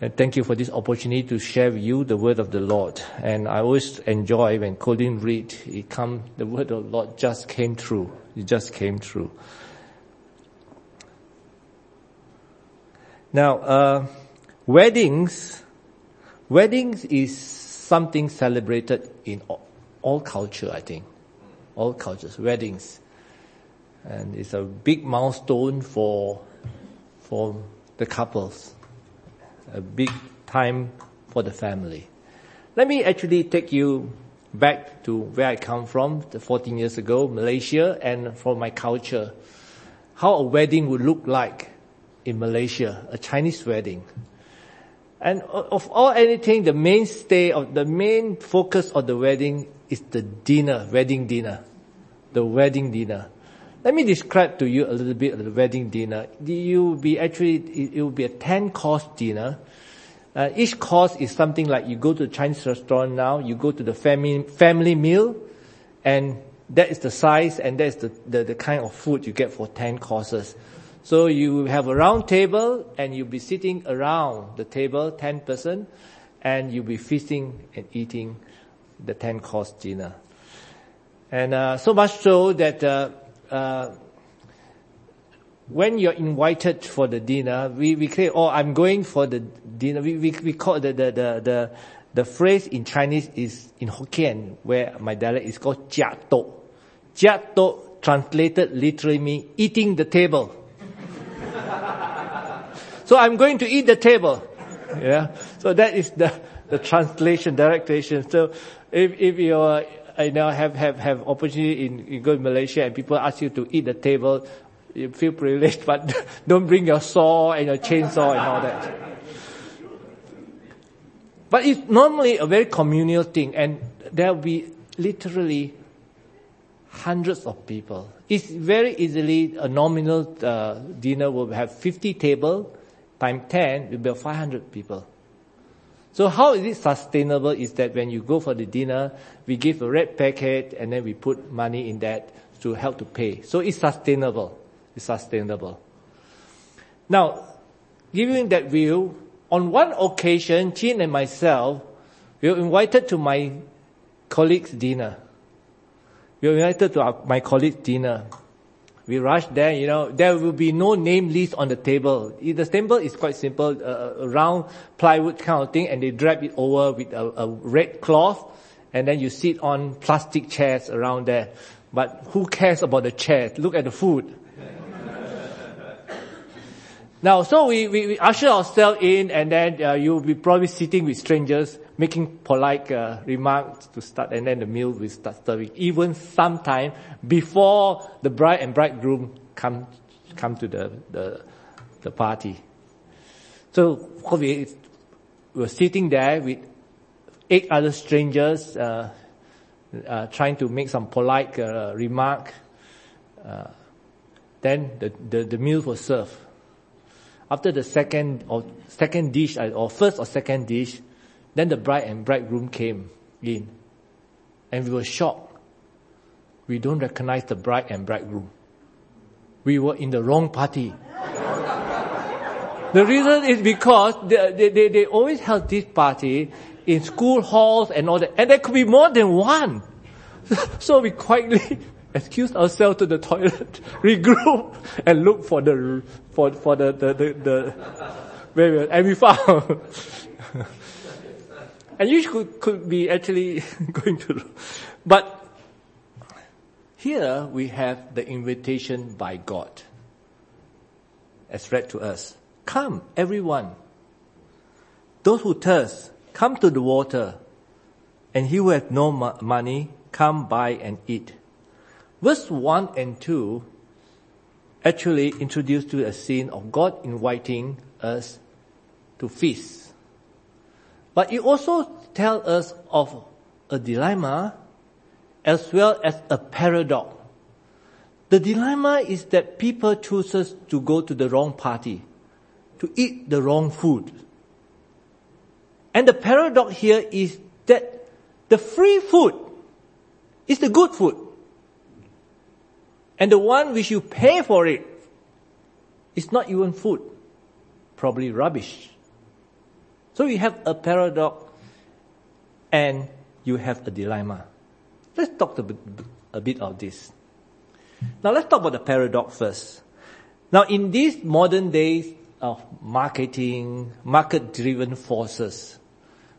And thank you for this opportunity to share with you the word of the Lord. And I always enjoy when Colin read, it come, the word of the Lord just came through. It just came through. Now, uh, weddings, weddings is something celebrated in all, all culture, I think. All cultures, weddings. And it's a big milestone for, for the couples. A big time for the family. Let me actually take you back to where I come from, 14 years ago, Malaysia, and from my culture. How a wedding would look like in Malaysia, a Chinese wedding. And of all anything, the mainstay of the main focus of the wedding is the dinner, wedding dinner. The wedding dinner. Let me describe to you a little bit of the wedding dinner. You will be actually, it will be a 10 course dinner. Uh, each course is something like you go to a Chinese restaurant now, you go to the family, family meal, and that is the size and that is the, the, the kind of food you get for 10 courses. So you have a round table and you'll be sitting around the table, 10 person, and you'll be feasting and eating the 10 course dinner. And uh, so much so that uh, uh, when you're invited for the dinner, we, we say, oh, I'm going for the dinner. We, we, we call the, the, the, the, the phrase in Chinese is in Hokkien, where my dialect is called jia to. Jia to translated literally means eating the table. So I'm going to eat the table. Yeah. So that is the, the translation, direct translation. So if, if you are, I now have, have, have opportunity in, you go to Malaysia and people ask you to eat the table, you feel privileged, but don't bring your saw and your chainsaw and all that. But it's normally a very communal thing and there will be literally hundreds of people. It's very easily a nominal uh, dinner will have 50 table times 10 will be 500 people. So how is it sustainable is that when you go for the dinner, we give a red packet and then we put money in that to help to pay. So it's sustainable. It's sustainable. Now, giving that view, on one occasion, Jean and myself, we were invited to my colleague's dinner. We were invited to our, my colleague's dinner. We rush there, you know, there will be no name list on the table. The table is quite simple, uh, a round plywood kind of thing, and they drap it over with a, a red cloth, and then you sit on plastic chairs around there. But who cares about the chairs? Look at the food. Now, so we, we, we, usher ourselves in and then uh, you'll be probably sitting with strangers, making polite uh, remarks to start and then the meal will start serving. Even sometime before the bride and bridegroom come, come to the, the, the party. So we were sitting there with eight other strangers, uh, uh trying to make some polite uh, remark. Uh, then the, the, the meal was served after the second or second dish uh, or first or second dish, then the bride and bridegroom came in. And we were shocked. We don't recognize the bride and bridegroom. We were in the wrong party. the reason is because they, they, they always held this party in school halls and all that. And there could be more than one. so we quietly excuse ourselves to the toilet, regroup, and look for the for for the the the, the where and we found. and you could could be actually going to, but here we have the invitation by God, as read to us. Come, everyone. Those who thirst, come to the water, and he who has no money, come buy and eat. Verse 1 and 2 actually introduce to a scene of God inviting us to feast. But it also tells us of a dilemma as well as a paradox. The dilemma is that people chooses to go to the wrong party, to eat the wrong food. And the paradox here is that the free food is the good food. And the one which you pay for it is not even food, probably rubbish. So you have a paradox and you have a dilemma. Let's talk a bit, of this. Now let's talk about the paradox first. Now in these modern days of marketing, market driven forces,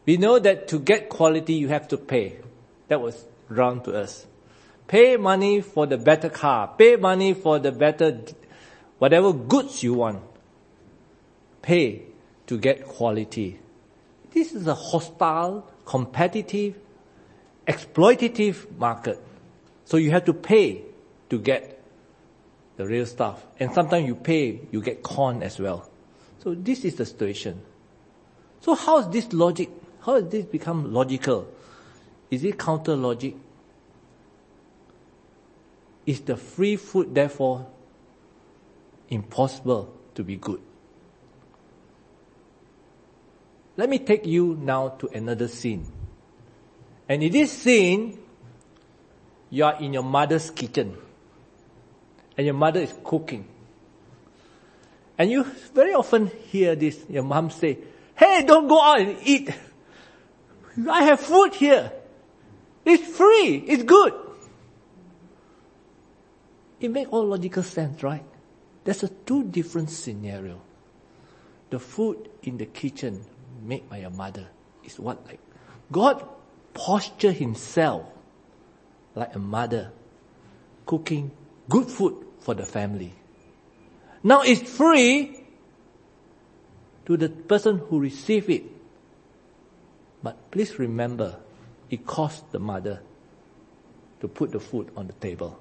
we know that to get quality you have to pay. That was drawn to us. Pay money for the better car, pay money for the better, whatever goods you want. Pay to get quality. This is a hostile, competitive, exploitative market. So you have to pay to get the real stuff. And sometimes you pay, you get con as well. So this is the situation. So how is this logic, how has this become logical? Is it counter logic? Is the free food therefore impossible to be good? Let me take you now to another scene. And in this scene, you are in your mother's kitchen and your mother is cooking. And you very often hear this, your mom say, hey, don't go out and eat. I have food here. It's free. It's good. It makes all logical sense, right? There's a two different scenario. The food in the kitchen made by your mother is what like God posture himself like a mother cooking good food for the family. Now it's free to the person who receive it. But please remember, it cost the mother to put the food on the table.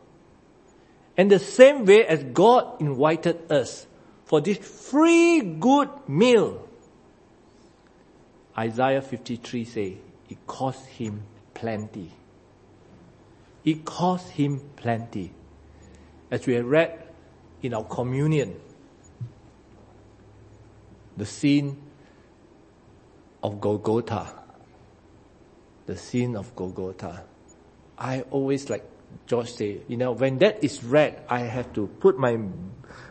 And the same way as God invited us for this free good meal, Isaiah 53 say, it cost him plenty. It cost him plenty. As we have read in our communion, the scene of Golgotha, the scene of Golgotha. I always like George say, you know, when that is read, I have to put my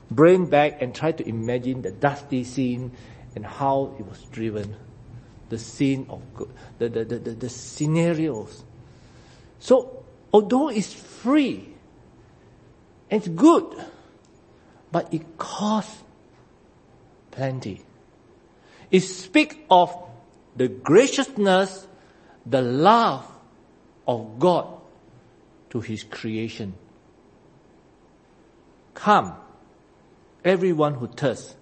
brain back and try to imagine the dusty scene and how it was driven. The scene of, the, the, the, the, scenarios. So, although it's free, it's good, but it costs plenty. It speaks of the graciousness, the love of God to His creation. Come, everyone who thirsts,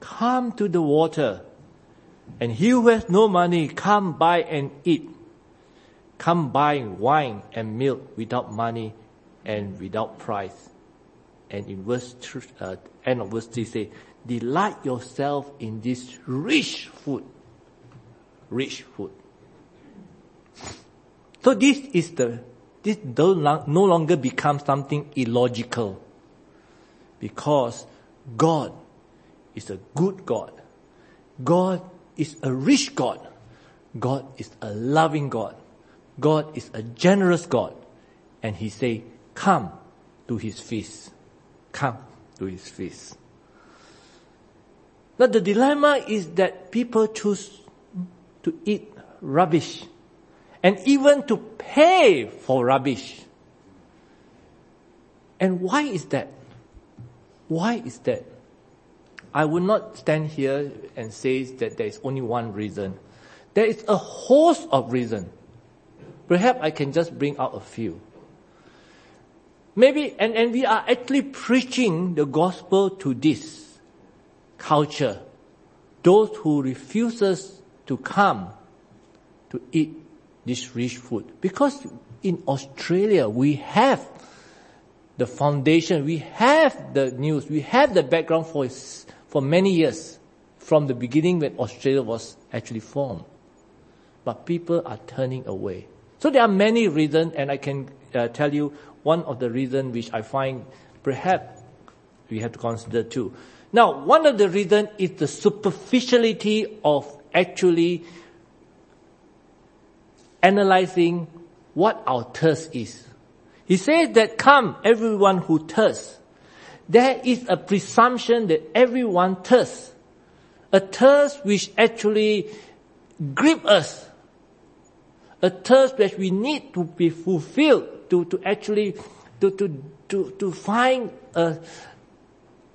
come to the water, and he who has no money, come buy and eat. Come buy wine and milk without money and without price. And in verse uh, end of verse three say, delight yourself in this rich food. Rich food. So this is the this no longer becomes something illogical because God is a good God. God is a rich God. God is a loving God. God is a generous God. And he say, come to his feast. Come to his feast. But the dilemma is that people choose to eat rubbish and even to pay for rubbish. And why is that? Why is that? I will not stand here and say that there is only one reason. There is a host of reasons. Perhaps I can just bring out a few. Maybe, and, and we are actually preaching the gospel to this culture. Those who refuses to come to eat this rich food. Because in Australia, we have the foundation, we have the news, we have the background for, for many years from the beginning when Australia was actually formed. But people are turning away. So there are many reasons and I can uh, tell you one of the reasons which I find perhaps we have to consider too. Now, one of the reasons is the superficiality of actually analyzing what our thirst is. He says that come everyone who thirsts. There is a presumption that everyone thirsts. A thirst which actually grip us. A thirst that we need to be fulfilled to, to actually, to, to, to, to find a,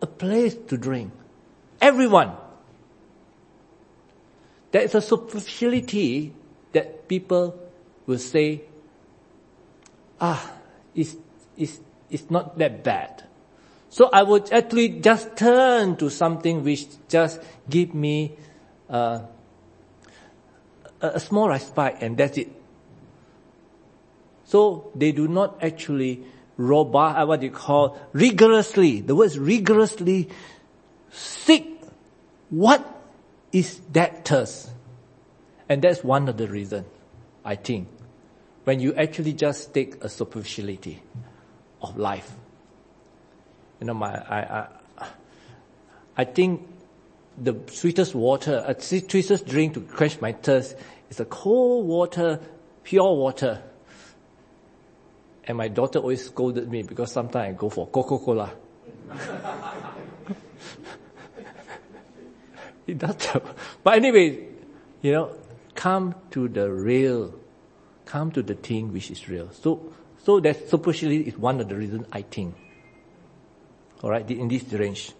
a place to drink. Everyone. There is a superficiality that people will say, ah, it's, it's, it's not that bad. So I would actually just turn to something which just give me uh, a, small respite and that's it. So they do not actually robust, uh, what you call rigorously, the word rigorously seek what is that thirst. And that's one of the reasons, I think, when you actually just take a superficiality of life. You know, my, I, I, I think the sweetest water, uh, a sweetest drink to quench my thirst is a cold water, pure water. And my daughter always scolded me because sometimes I go for Coca-Cola. it does. But anyway, you know, come to the real, come to the thing which is real. So, so that superficially is one of the reasons I think. Alright, in this range.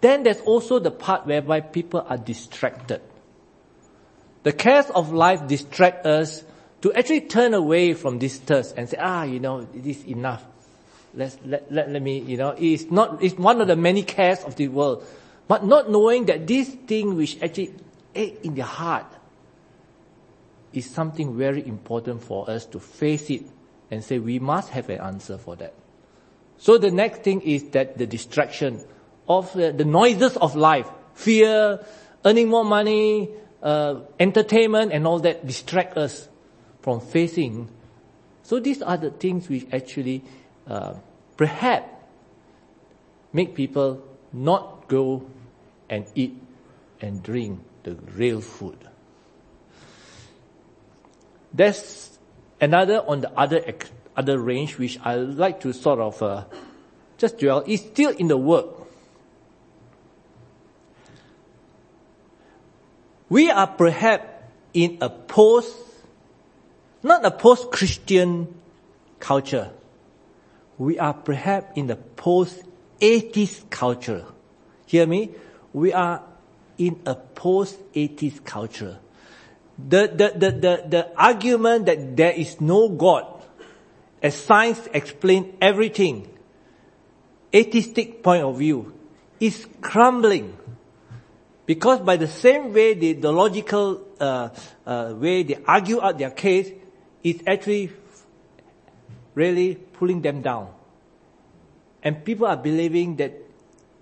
Then there's also the part whereby people are distracted. The cares of life distract us to actually turn away from this thirst and say, ah, you know, it is enough. Let's, let, let, let me, you know, it's not, it's one of the many cares of the world. But not knowing that this thing which actually ache in the heart is something very important for us to face it and say we must have an answer for that. So the next thing is that the distraction of the, the noises of life, fear, earning more money, uh, entertainment and all that distract us from facing. So these are the things which actually uh, perhaps make people not go and eat and drink the real food. There's another on the other other range which I like to sort of uh, just dwell is still in the work. We are perhaps in a post, not a post-Christian culture. We are perhaps in the post-atheist culture. Hear me? We are in a post-atheist culture. The, the, the, the, the argument that there is no God as science explains everything, atheistic point of view is crumbling. Because by the same way, the, the logical uh, uh, way they argue out their case is actually really pulling them down. And people are believing that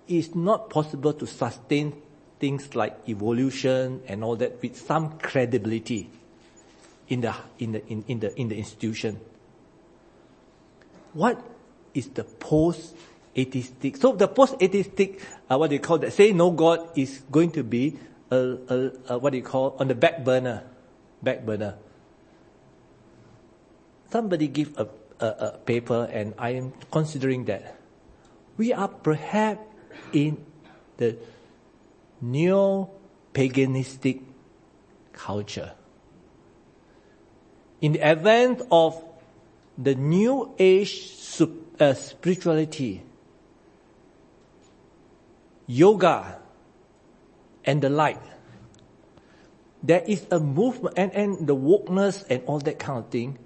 it's not possible to sustain things like evolution and all that with some credibility in the, in the, in, in the, in the institution what is the post-atheistic? So the post-atheistic, uh, what do you call that? Say no God is going to be a, a, a, what do you call on the back burner, back burner. Somebody give a, a, a paper, and I am considering that we are perhaps in the neo-paganistic culture. In the advent of the new age uh, spirituality, yoga, and the like. There is a movement and, and the wokeness and all that kind of thing.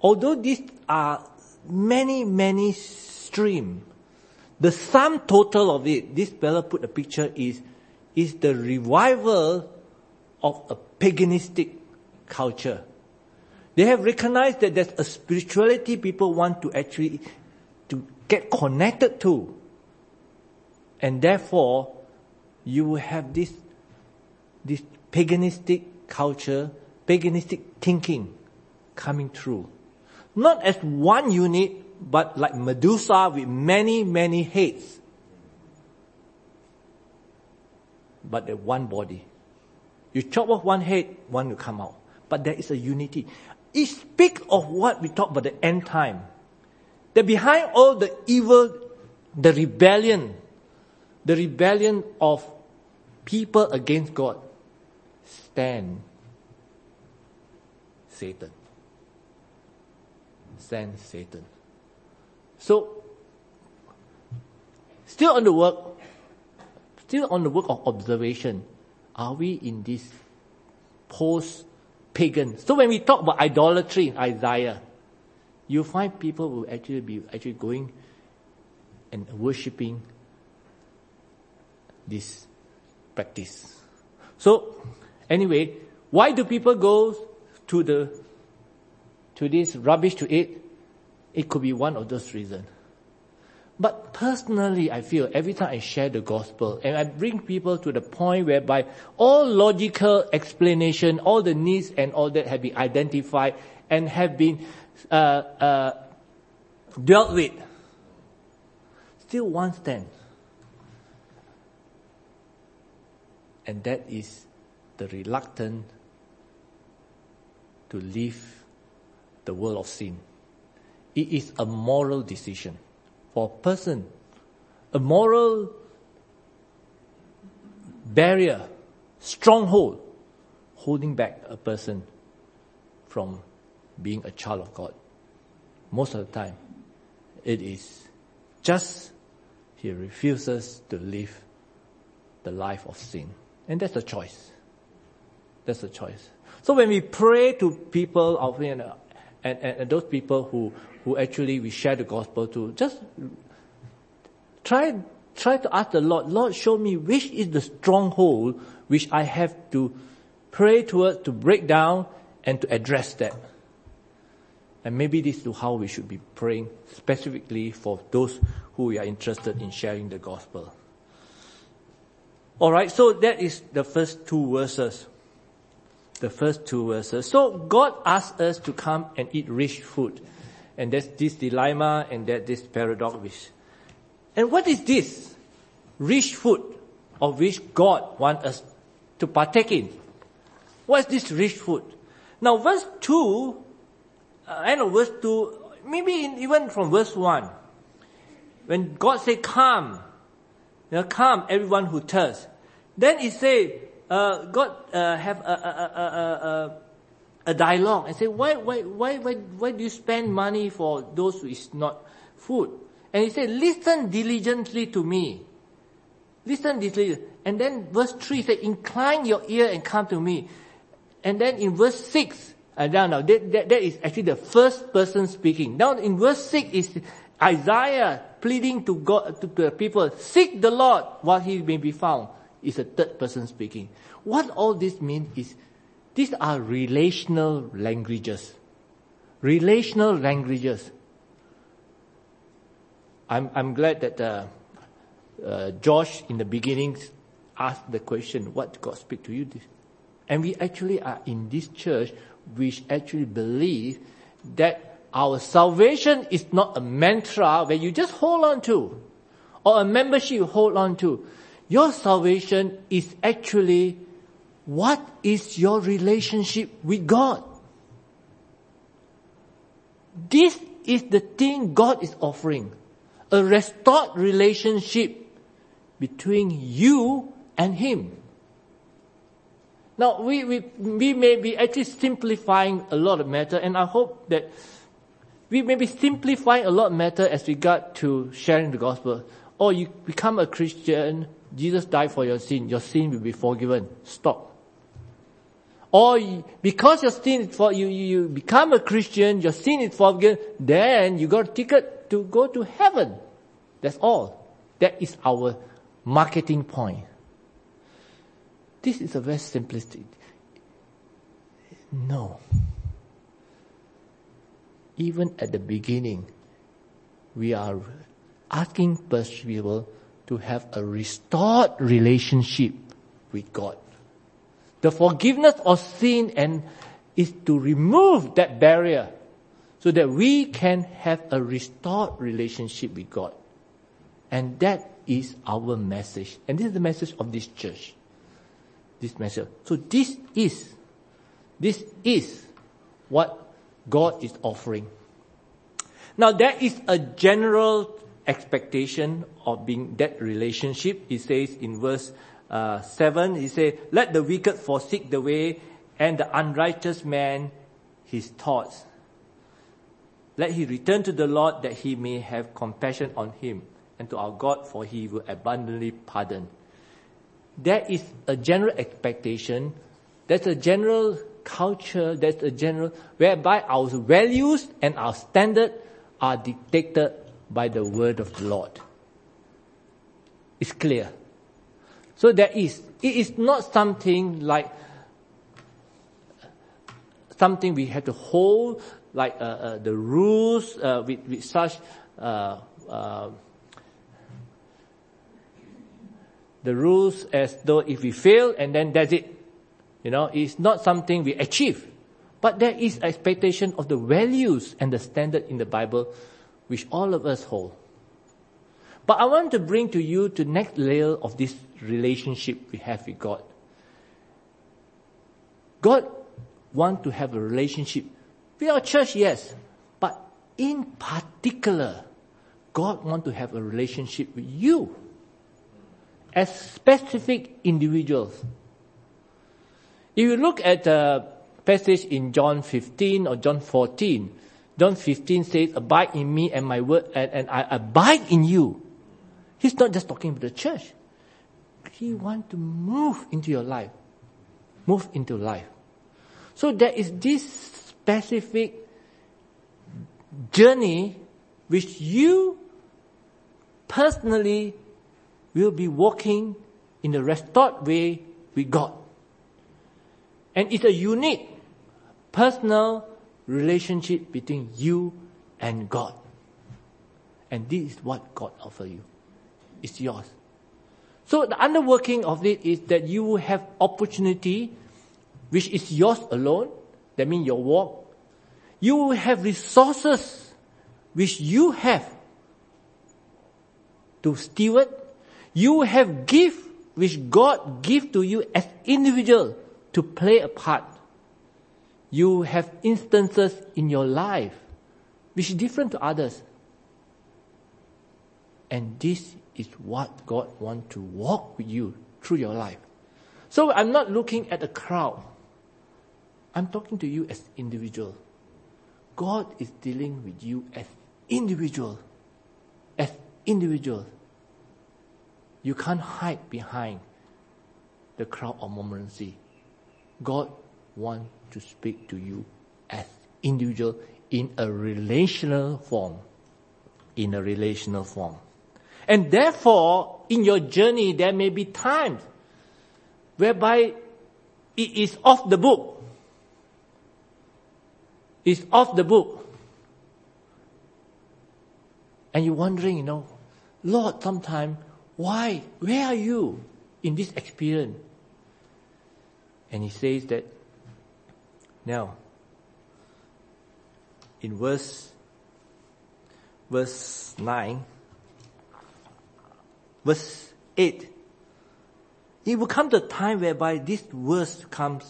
Although these are many, many stream, the sum total of it, this fella put a picture is, is the revival of a paganistic culture. They have recognized that there's a spirituality people want to actually to get connected to. And therefore, you will have this, this paganistic culture, paganistic thinking coming through. Not as one unit, but like Medusa with many, many heads. But the one body. You chop off one head, one will come out. But there is a unity. It speaks of what we talk about the end time. That behind all the evil, the rebellion, the rebellion of people against God, stand Satan. Stand Satan. So, still on the work, still on the work of observation, are we in this post pagan? So when we talk about idolatry in Isaiah, you find people will actually be actually going and worshipping this practice. So, anyway, why do people go to the to this rubbish to eat? It could be one of those reasons. But personally, I feel every time I share the gospel and I bring people to the point whereby all logical explanation, all the needs and all that have been identified and have been uh, uh, dealt with, still one stand. And that is the reluctant to leave the world of sin. It is a moral decision for a person, a moral barrier, stronghold, holding back a person from being a child of God. Most of the time, it is just he refuses to live the life of sin. And that's a choice. That's a choice. So when we pray to people of, you know, and, and, and those people who, who actually we share the gospel to, just try, try to ask the Lord, Lord, show me which is the stronghold which I have to pray towards to break down and to address that. And maybe this is how we should be praying specifically for those who are interested in sharing the gospel. Alright, so that is the first two verses. The first two verses. So God asked us to come and eat rich food. And that's this dilemma and that this paradox. And what is this? Rich food of which God wants us to partake in. What is this rich food? Now verse 2, uh, end of verse 2, maybe in, even from verse 1, when God said, come, you know, come everyone who thirsts. Then it say, uh, God uh, have a, a, a, a, dialogue and say, why, why, why, why, why do you spend money for those who is not food? And he said, listen diligently to me. Listen diligently. And then verse 3 said, incline your ear and come to me. And then in verse 6, uh, now, now that, that, that is actually the first person speaking. Now in verse 6 is Isaiah pleading to God, to the people, seek the Lord while he may be found. Is a third person speaking. What all this means is, these are relational languages. Relational languages. I'm, I'm glad that uh, uh, Josh in the beginning asked the question, what God speak to you? And we actually are in this church which actually believe that our salvation is not a mantra where you just hold on to, or a membership you hold on to. Your salvation is actually what is your relationship with God? This is the thing God is offering. A restored relationship between you and Him. Now, we, we, we may be actually simplifying a lot of matter, and I hope that we may be simplifying a lot of matter as regard to sharing the gospel. Or you become a Christian, Jesus died for your sin, your sin will be forgiven. Stop. Or because your sin is for you, you become a Christian, your sin is forgiven, then you got a ticket to go to heaven. That's all. That is our marketing point. This is a very simplistic. No even at the beginning, we are asking people to have a restored relationship with God. The forgiveness of sin and is to remove that barrier so that we can have a restored relationship with God. And that is our message. And this is the message of this church. This message. So this is, this is what God is offering. Now there is a general expectation of being that relationship. He says in verse uh, 7, he says, let the wicked forsake the way and the unrighteous man his thoughts. Let he return to the Lord that he may have compassion on him, and to our God, for he will abundantly pardon. There is a general expectation, there's a general culture, there's a general, whereby our values and our standard are dictated by the word of the Lord. It's clear. So there is, it is not something like something we have to hold, like uh, uh, the rules uh, with, with such uh, uh, the rules as though if we fail and then that's it. You know, it's not something we achieve. But there is expectation of the values and the standard in the Bible which all of us hold. But I want to bring to you the next layer of this relationship we have with God. God wants to have a relationship with our church, yes, but in particular, God wants to have a relationship with you as specific individuals. If you look at the passage in John 15 or John 14, John 15 says, abide in me and my word, and, and I abide in you. He's not just talking about the church. He wants to move into your life. Move into life. So there is this specific journey which you personally will be walking in a restored way with God. And it's a unique personal relationship between you and God. And this is what God offers you. It's yours. So the underworking of it is that you have opportunity which is yours alone, that means your walk, you will have resources which you have to steward. You have gift which God give to you as individual to play a part. You have instances in your life which is different to others. And this is what God wants to walk with you through your life. So I'm not looking at the crowd. I'm talking to you as individual. God is dealing with you as individual. As individual. You can't hide behind the crowd of momency. God wants to speak to you as individual in a relational form. In a relational form. And therefore, in your journey, there may be times whereby it is off the book It's off the book. And you're wondering, you know, Lord, sometime, why? Where are you in this experience? And he says that now, in verse, verse 9, verse 8, it will come the time whereby this verse comes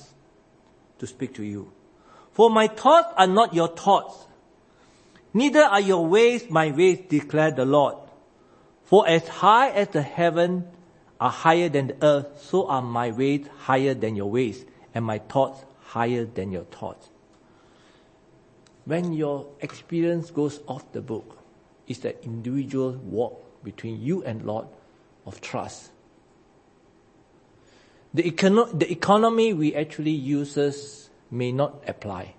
to speak to you. For my thoughts are not your thoughts, neither are your ways my ways, declared the Lord. For as high as the heaven are higher than the earth, so are my ways higher than your ways, and my thoughts higher than your thoughts. When your experience goes off the book, it's the individual walk between you and Lord of trust. The, econo- the economy we actually uses may not apply.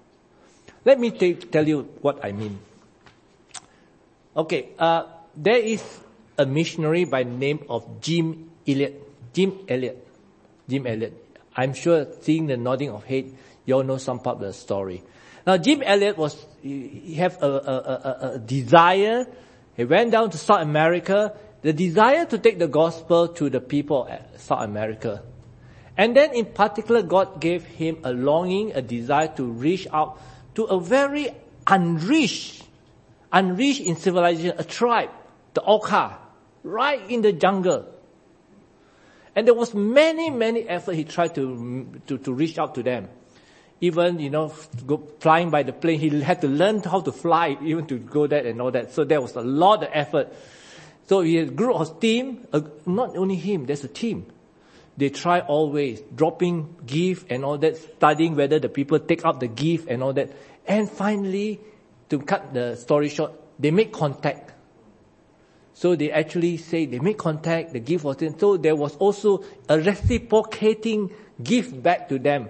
Let me t- tell you what I mean. Okay, uh, there is a missionary by the name of Jim Elliot. Jim Elliot. Jim Elliot. I'm sure seeing the nodding of head, you all know some part of the story. Now Jim Elliot was, he have a, a, a, a desire, he went down to South America, the desire to take the gospel to the people of South America. And then in particular, God gave him a longing, a desire to reach out to a very unreached, unreached in civilization, a tribe, the Auca, right in the jungle. And there was many, many effort he tried to, to, to reach out to them. Even, you know, go flying by the plane, he had to learn how to fly even to go there and all that. So there was a lot of effort. So he had a group of team, uh, not only him, there's a team they try always, dropping gift and all that, studying whether the people take up the gift and all that. And finally, to cut the story short, they make contact. So they actually say they make contact, the gift was in. So there was also a reciprocating gift back to them.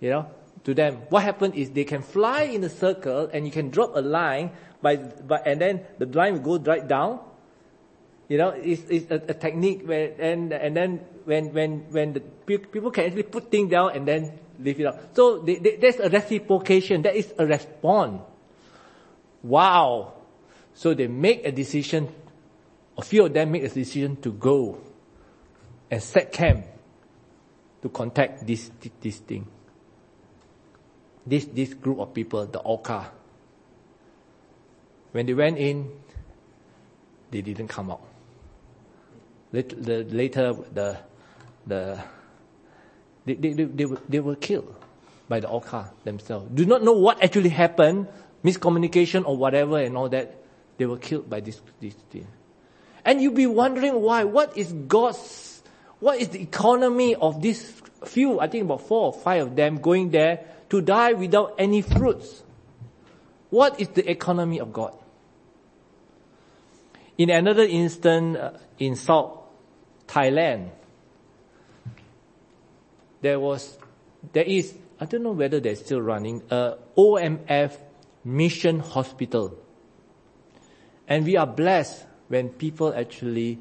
You know, to them. What happened is they can fly in a circle and you can drop a line by, by and then the line will go right down. You know, it's, it's a, a technique where, and, and then when, when, when the people can actually put things down and then lift it up. So they, they, there's a reciprocation. That is a response. Wow. So they make a decision, a few of them made a decision to go and set camp to contact this, this thing. This, this group of people, the Auca. When they went in, they didn't come out. Later, the, the, the, they, they, they, they, were, they were killed by the Auca themselves. Do not know what actually happened, miscommunication or whatever and all that. They were killed by this, this thing. And you'll be wondering why. What is God's, what is the economy of this few, I think about four or five of them going there to die without any fruits? What is the economy of God? In another instance, uh, in South Thailand, there was, there is, I don't know whether they're still running, a OMF mission hospital. And we are blessed when people actually,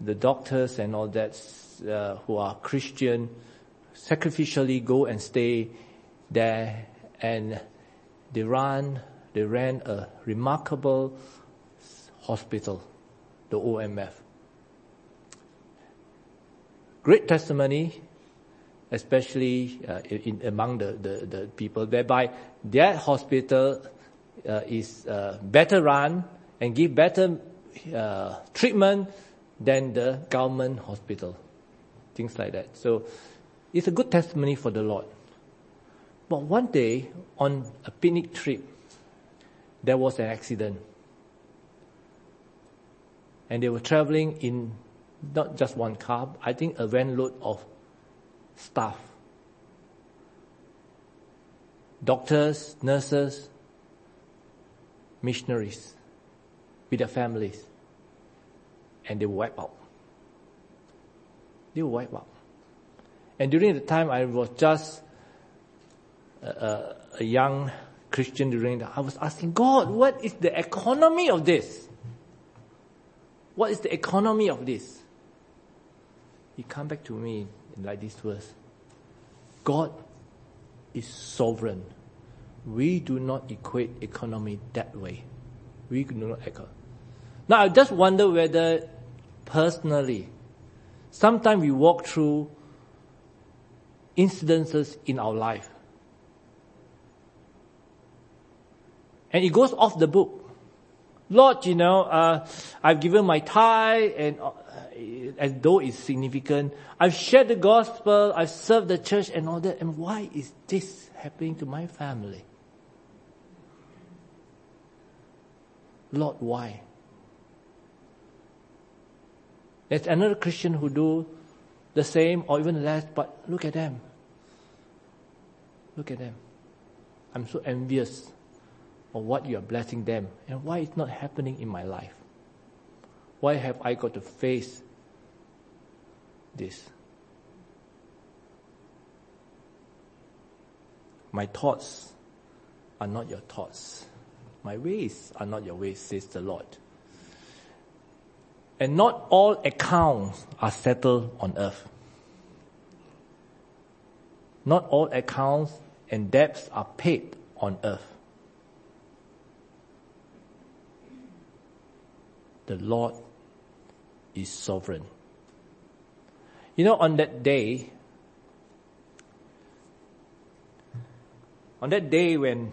the doctors and all that, uh, who are Christian, sacrificially go and stay there and they run, they ran a remarkable hospital, the OMF. Great testimony, especially uh, in, among the, the, the, people, whereby their hospital uh, is uh, better run and give better uh, treatment than the government hospital. Things like that. So it's a good testimony for the Lord. But one day, on a picnic trip, there was an accident. And they were traveling in not just one car, I think a van load of staff. Doctors, nurses, missionaries with their families. And they were wiped out. They were wiped out. And during the time I was just a, a young Christian during that, I was asking God, what is the economy of this? What is the economy of this? He come back to me like this verse. God is sovereign. We do not equate economy that way. We do not equate. Now I just wonder whether personally, sometimes we walk through incidences in our life. And it goes off the book. Lord, you know, uh, I've given my tithe and uh, as though it's significant. I've shared the gospel, I've served the church and all that. And why is this happening to my family? Lord, why? There's another Christian who do the same or even less, but look at them. Look at them. I'm so envious of what you are blessing them and why it's not happening in my life. Why have I got to face this? My thoughts are not your thoughts. My ways are not your ways, says the Lord. And not all accounts are settled on earth. Not all accounts and debts are paid on earth. The Lord is sovereign. You know, on that day, on that day when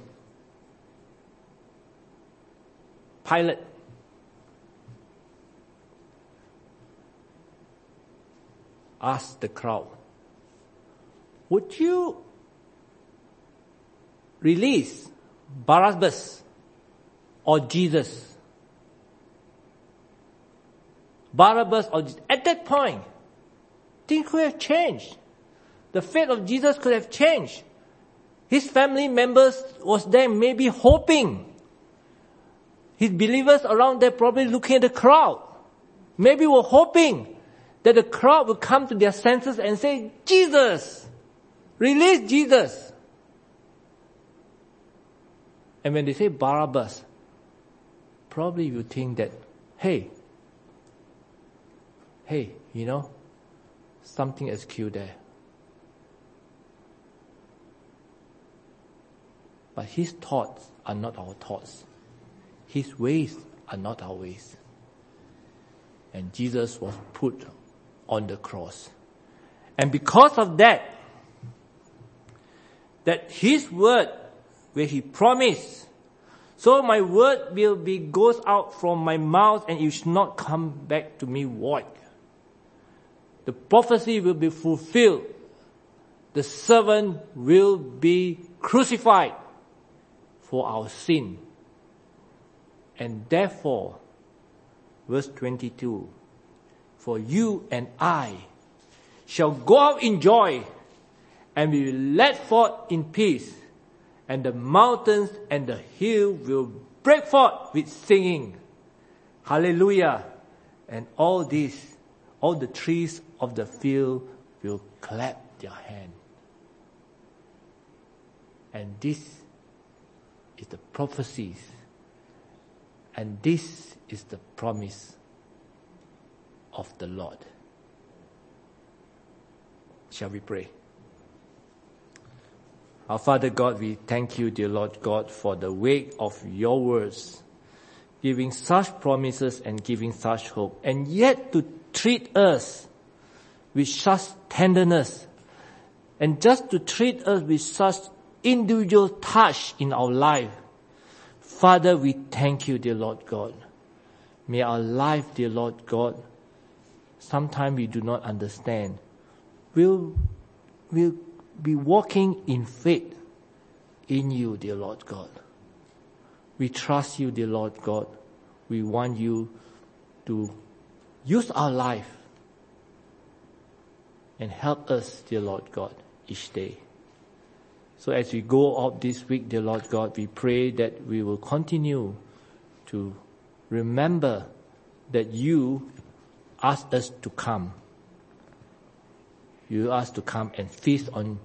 Pilate asked the crowd, would you release Barabbas or Jesus? Barabbas or Jesus. At that point, things could have changed. The fate of Jesus could have changed. His family members was there maybe hoping. His believers around there probably looking at the crowd. Maybe were hoping that the crowd would come to their senses and say, Jesus, release Jesus. And when they say Barabbas, probably you think that, hey, hey, you know, something is killed there. But his thoughts are not our thoughts. His ways are not our ways. And Jesus was put on the cross. And because of that, that his word where he promised, so my word will be goes out from my mouth and it shall not come back to me void. The prophecy will be fulfilled. The servant will be crucified for our sin. And therefore, verse 22, for you and I shall go out in joy and we will let forth in peace and the mountains and the hill will break forth with singing. Hallelujah. And all this, all the trees of the field will clap their hand. And this is the prophecies. And this is the promise of the Lord. Shall we pray? Our Father God, we thank you, dear Lord God, for the weight of your words, giving such promises and giving such hope, and yet to treat us with such tenderness, and just to treat us with such individual touch in our life. Father, we thank you, dear Lord God. May our life, dear Lord God, sometimes we do not understand, will will be walking in faith in you, dear Lord God. We trust you, dear Lord God. We want you to use our life and help us, dear Lord God, each day. So as we go out this week, dear Lord God, we pray that we will continue to remember that you asked us to come. You asked to come and feast on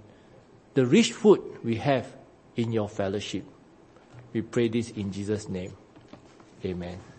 the rich food we have in your fellowship. We pray this in Jesus' name. Amen.